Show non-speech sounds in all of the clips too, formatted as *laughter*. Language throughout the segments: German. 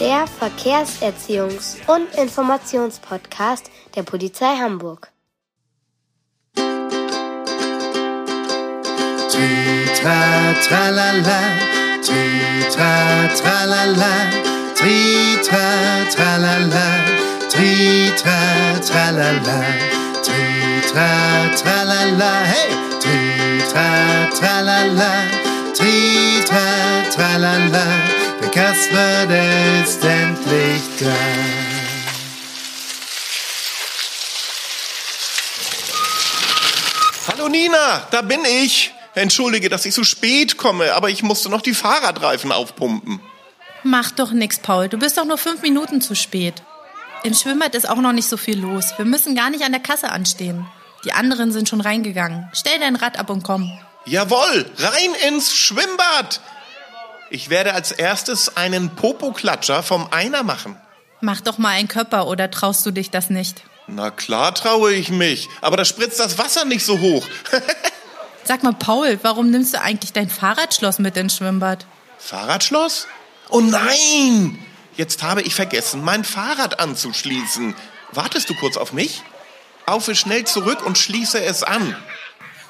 Der Verkehrserziehungs- und Informationspodcast der Polizei Hamburg. Tritra tralala, tritra tralala, tritra tralala, tritra tralala, tritra tralala, hey, tritra tralala, tritra tralala, Kasper, der ist endlich da. Hallo Nina, da bin ich. Entschuldige, dass ich so spät komme, aber ich musste noch die Fahrradreifen aufpumpen. Mach doch nix, Paul. Du bist doch nur fünf Minuten zu spät. Im Schwimmbad ist auch noch nicht so viel los. Wir müssen gar nicht an der Kasse anstehen. Die anderen sind schon reingegangen. Stell dein Rad ab und komm. Jawohl, rein ins Schwimmbad. Ich werde als erstes einen Popoklatscher vom Einer machen. Mach doch mal einen Körper oder traust du dich das nicht? Na klar traue ich mich, aber da spritzt das Wasser nicht so hoch. *laughs* Sag mal, Paul, warum nimmst du eigentlich dein Fahrradschloss mit ins Schwimmbad? Fahrradschloss? Oh nein! Jetzt habe ich vergessen, mein Fahrrad anzuschließen. Wartest du kurz auf mich? Laufe schnell zurück und schließe es an.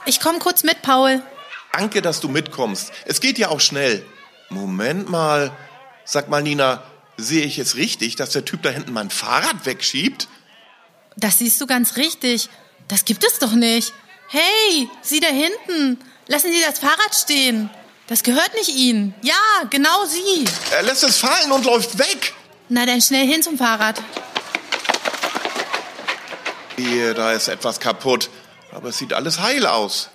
Ich komm kurz mit, Paul. Danke, dass du mitkommst. Es geht ja auch schnell. Moment mal. Sag mal, Nina, sehe ich es richtig, dass der Typ da hinten mein Fahrrad wegschiebt? Das siehst du ganz richtig. Das gibt es doch nicht. Hey, Sie da hinten. Lassen Sie das Fahrrad stehen. Das gehört nicht Ihnen. Ja, genau Sie. Er lässt es fallen und läuft weg. Na dann schnell hin zum Fahrrad. Hier, da ist etwas kaputt. Aber es sieht alles heil aus.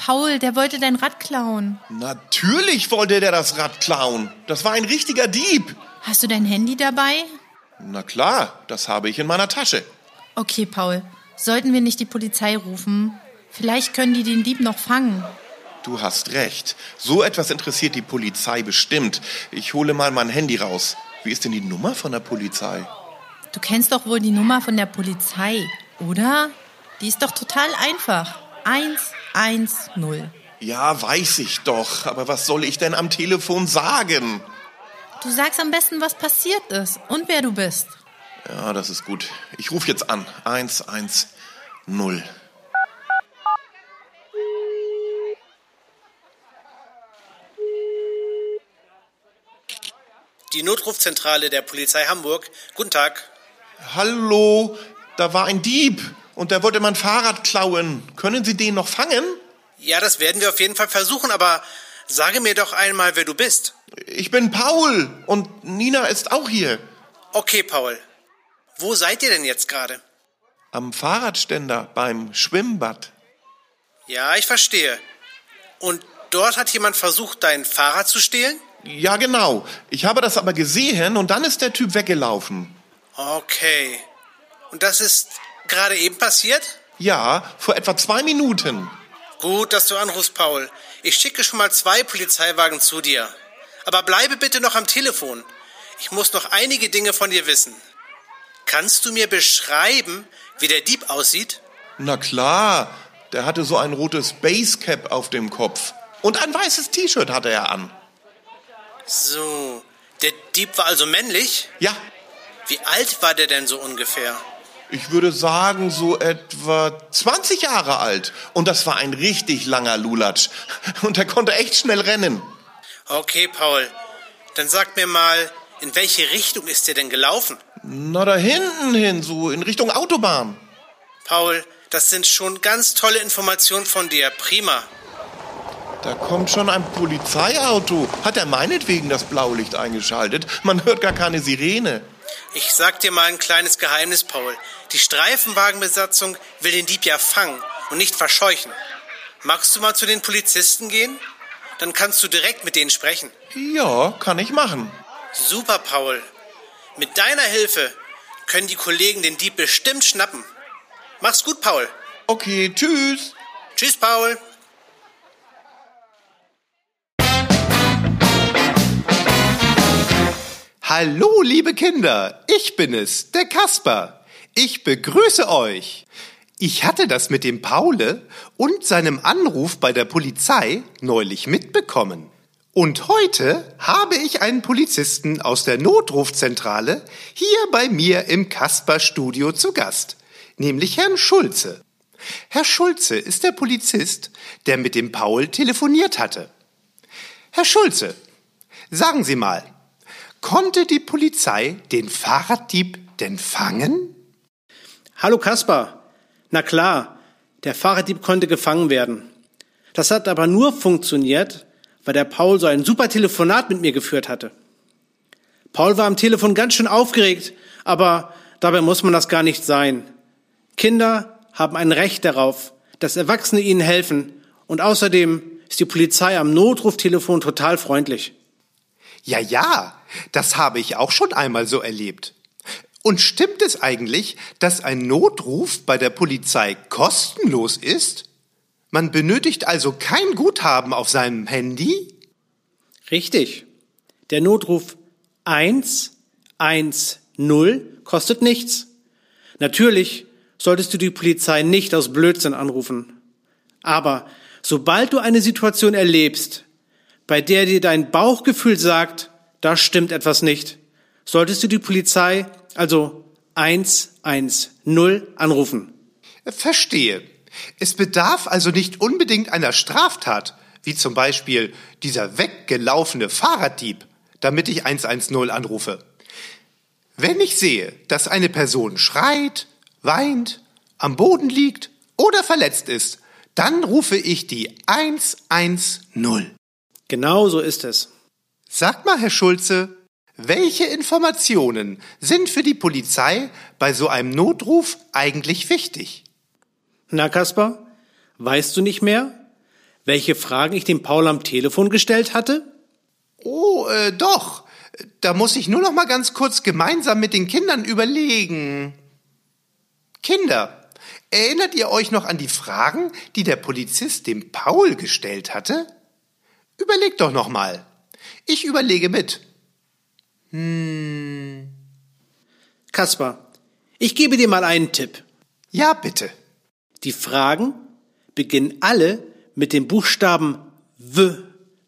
Paul, der wollte dein Rad klauen. Natürlich wollte der das Rad klauen. Das war ein richtiger Dieb. Hast du dein Handy dabei? Na klar, das habe ich in meiner Tasche. Okay, Paul. Sollten wir nicht die Polizei rufen? Vielleicht können die den Dieb noch fangen. Du hast recht. So etwas interessiert die Polizei bestimmt. Ich hole mal mein Handy raus. Wie ist denn die Nummer von der Polizei? Du kennst doch wohl die Nummer von der Polizei, oder? Die ist doch total einfach. 110. Ja, weiß ich doch. Aber was soll ich denn am Telefon sagen? Du sagst am besten, was passiert ist und wer du bist. Ja, das ist gut. Ich rufe jetzt an. 110. Die Notrufzentrale der Polizei Hamburg. Guten Tag. Hallo, da war ein Dieb und der wollte mein Fahrrad klauen. Können Sie den noch fangen? Ja, das werden wir auf jeden Fall versuchen, aber sage mir doch einmal, wer du bist. Ich bin Paul und Nina ist auch hier. Okay, Paul. Wo seid ihr denn jetzt gerade? Am Fahrradständer beim Schwimmbad. Ja, ich verstehe. Und dort hat jemand versucht, dein Fahrrad zu stehlen? Ja, genau. Ich habe das aber gesehen und dann ist der Typ weggelaufen. Okay. Und das ist gerade eben passiert? Ja, vor etwa zwei Minuten. Gut, dass du anrufst, Paul. Ich schicke schon mal zwei Polizeiwagen zu dir. Aber bleibe bitte noch am Telefon. Ich muss noch einige Dinge von dir wissen. Kannst du mir beschreiben, wie der Dieb aussieht? Na klar, der hatte so ein rotes Basecap auf dem Kopf. Und ein weißes T-Shirt hatte er an. So, der Dieb war also männlich? Ja, Wie alt war der denn so ungefähr? Ich würde sagen so etwa 20 Jahre alt. Und das war ein richtig langer Lulatsch. *laughs* Und er konnte echt schnell rennen. Okay, Paul. Dann sag mir mal, in welche Richtung ist der denn gelaufen? Na, da hinten hin, so in Richtung Autobahn. Paul, das sind schon ganz tolle Informationen von dir. Prima. Da kommt schon ein Polizeiauto. Hat er meinetwegen das Blaulicht eingeschaltet? Man hört gar keine Sirene. Ich sag dir mal ein kleines Geheimnis, Paul. Die Streifenwagenbesatzung will den Dieb ja fangen und nicht verscheuchen. Magst du mal zu den Polizisten gehen? Dann kannst du direkt mit denen sprechen. Ja, kann ich machen. Super, Paul. Mit deiner Hilfe können die Kollegen den Dieb bestimmt schnappen. Mach's gut, Paul. Okay, tschüss. Tschüss, Paul. Hallo, liebe Kinder, ich bin es, der Kasper. Ich begrüße euch. Ich hatte das mit dem Paule und seinem Anruf bei der Polizei neulich mitbekommen. Und heute habe ich einen Polizisten aus der Notrufzentrale hier bei mir im Kasper-Studio zu Gast, nämlich Herrn Schulze. Herr Schulze ist der Polizist, der mit dem Paul telefoniert hatte. Herr Schulze, sagen Sie mal, konnte die Polizei den Fahrraddieb denn fangen? Hallo Kaspar. Na klar, der Fahrraddieb konnte gefangen werden. Das hat aber nur funktioniert, weil der Paul so ein super Telefonat mit mir geführt hatte. Paul war am Telefon ganz schön aufgeregt, aber dabei muss man das gar nicht sein. Kinder haben ein Recht darauf, dass Erwachsene ihnen helfen und außerdem ist die Polizei am Notruftelefon total freundlich. Ja, ja, das habe ich auch schon einmal so erlebt. Und stimmt es eigentlich, dass ein Notruf bei der Polizei kostenlos ist? Man benötigt also kein Guthaben auf seinem Handy? Richtig. Der Notruf 110 kostet nichts. Natürlich solltest du die Polizei nicht aus Blödsinn anrufen. Aber sobald du eine Situation erlebst, bei der dir dein Bauchgefühl sagt, da stimmt etwas nicht, solltest du die Polizei, also 110, anrufen. Verstehe. Es bedarf also nicht unbedingt einer Straftat, wie zum Beispiel dieser weggelaufene Fahrraddieb, damit ich 110 anrufe. Wenn ich sehe, dass eine Person schreit, weint, am Boden liegt oder verletzt ist, dann rufe ich die 110. Genau so ist es. Sagt mal, Herr Schulze, welche Informationen sind für die Polizei bei so einem Notruf eigentlich wichtig? Na, Kaspar, weißt du nicht mehr, welche Fragen ich dem Paul am Telefon gestellt hatte? Oh, äh, doch. Da muss ich nur noch mal ganz kurz gemeinsam mit den Kindern überlegen. Kinder, erinnert ihr euch noch an die Fragen, die der Polizist dem Paul gestellt hatte? Überlegt doch noch mal. Ich überlege mit. Kaspar, ich gebe dir mal einen Tipp. Ja, bitte. Die Fragen beginnen alle mit dem Buchstaben W.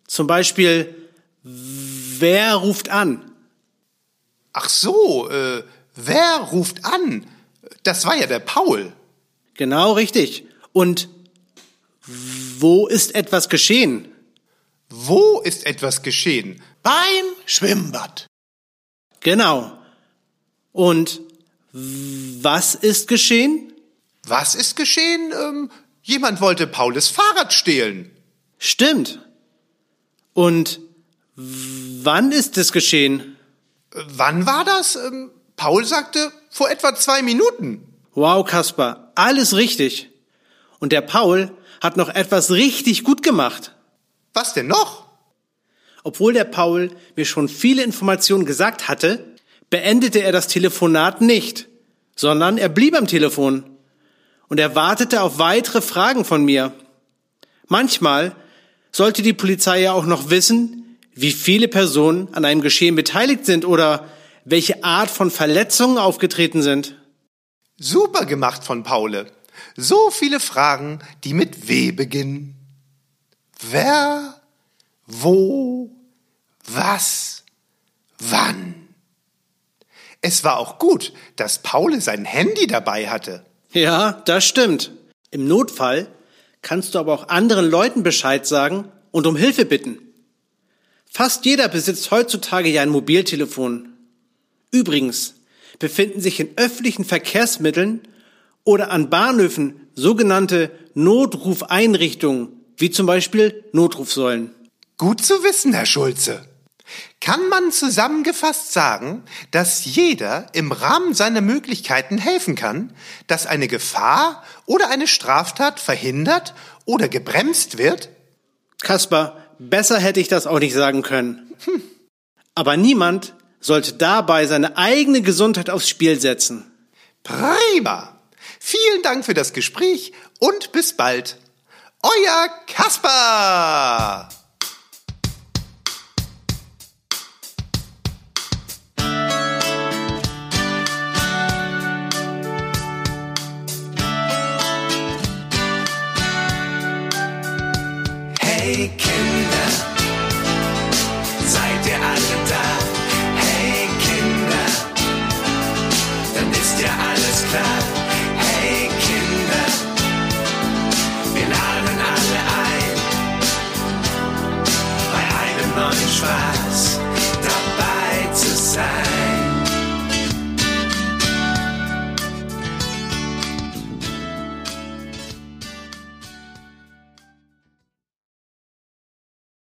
Zum Beispiel, wer ruft an? Ach so, äh, wer ruft an? Das war ja der Paul. Genau richtig. Und wo ist etwas geschehen? Wo ist etwas geschehen? Beim Schwimmbad. Genau. Und was ist geschehen? Was ist geschehen? Ähm, jemand wollte Paules Fahrrad stehlen. Stimmt. Und wann ist es geschehen? Wann war das? Ähm, Paul sagte, vor etwa zwei Minuten. Wow, Kaspar, alles richtig. Und der Paul hat noch etwas richtig gut gemacht. Was denn noch? Obwohl der Paul mir schon viele Informationen gesagt hatte, beendete er das Telefonat nicht, sondern er blieb am Telefon und er wartete auf weitere Fragen von mir. Manchmal sollte die Polizei ja auch noch wissen, wie viele Personen an einem Geschehen beteiligt sind oder welche Art von Verletzungen aufgetreten sind. Super gemacht von Paule. So viele Fragen, die mit W beginnen. Wer, wo, was, wann. Es war auch gut, dass Paule sein Handy dabei hatte. Ja, das stimmt. Im Notfall kannst du aber auch anderen Leuten Bescheid sagen und um Hilfe bitten. Fast jeder besitzt heutzutage ja ein Mobiltelefon. Übrigens befinden sich in öffentlichen Verkehrsmitteln oder an Bahnhöfen sogenannte Notrufeinrichtungen, wie zum Beispiel Notrufsäulen. Gut zu wissen, Herr Schulze. Kann man zusammengefasst sagen, dass jeder im Rahmen seiner Möglichkeiten helfen kann, dass eine Gefahr oder eine Straftat verhindert oder gebremst wird? Kaspar, besser hätte ich das auch nicht sagen können. Hm. Aber niemand sollte dabei seine eigene Gesundheit aufs Spiel setzen. Prima! Vielen Dank für das Gespräch und bis bald. Euer Kaspar!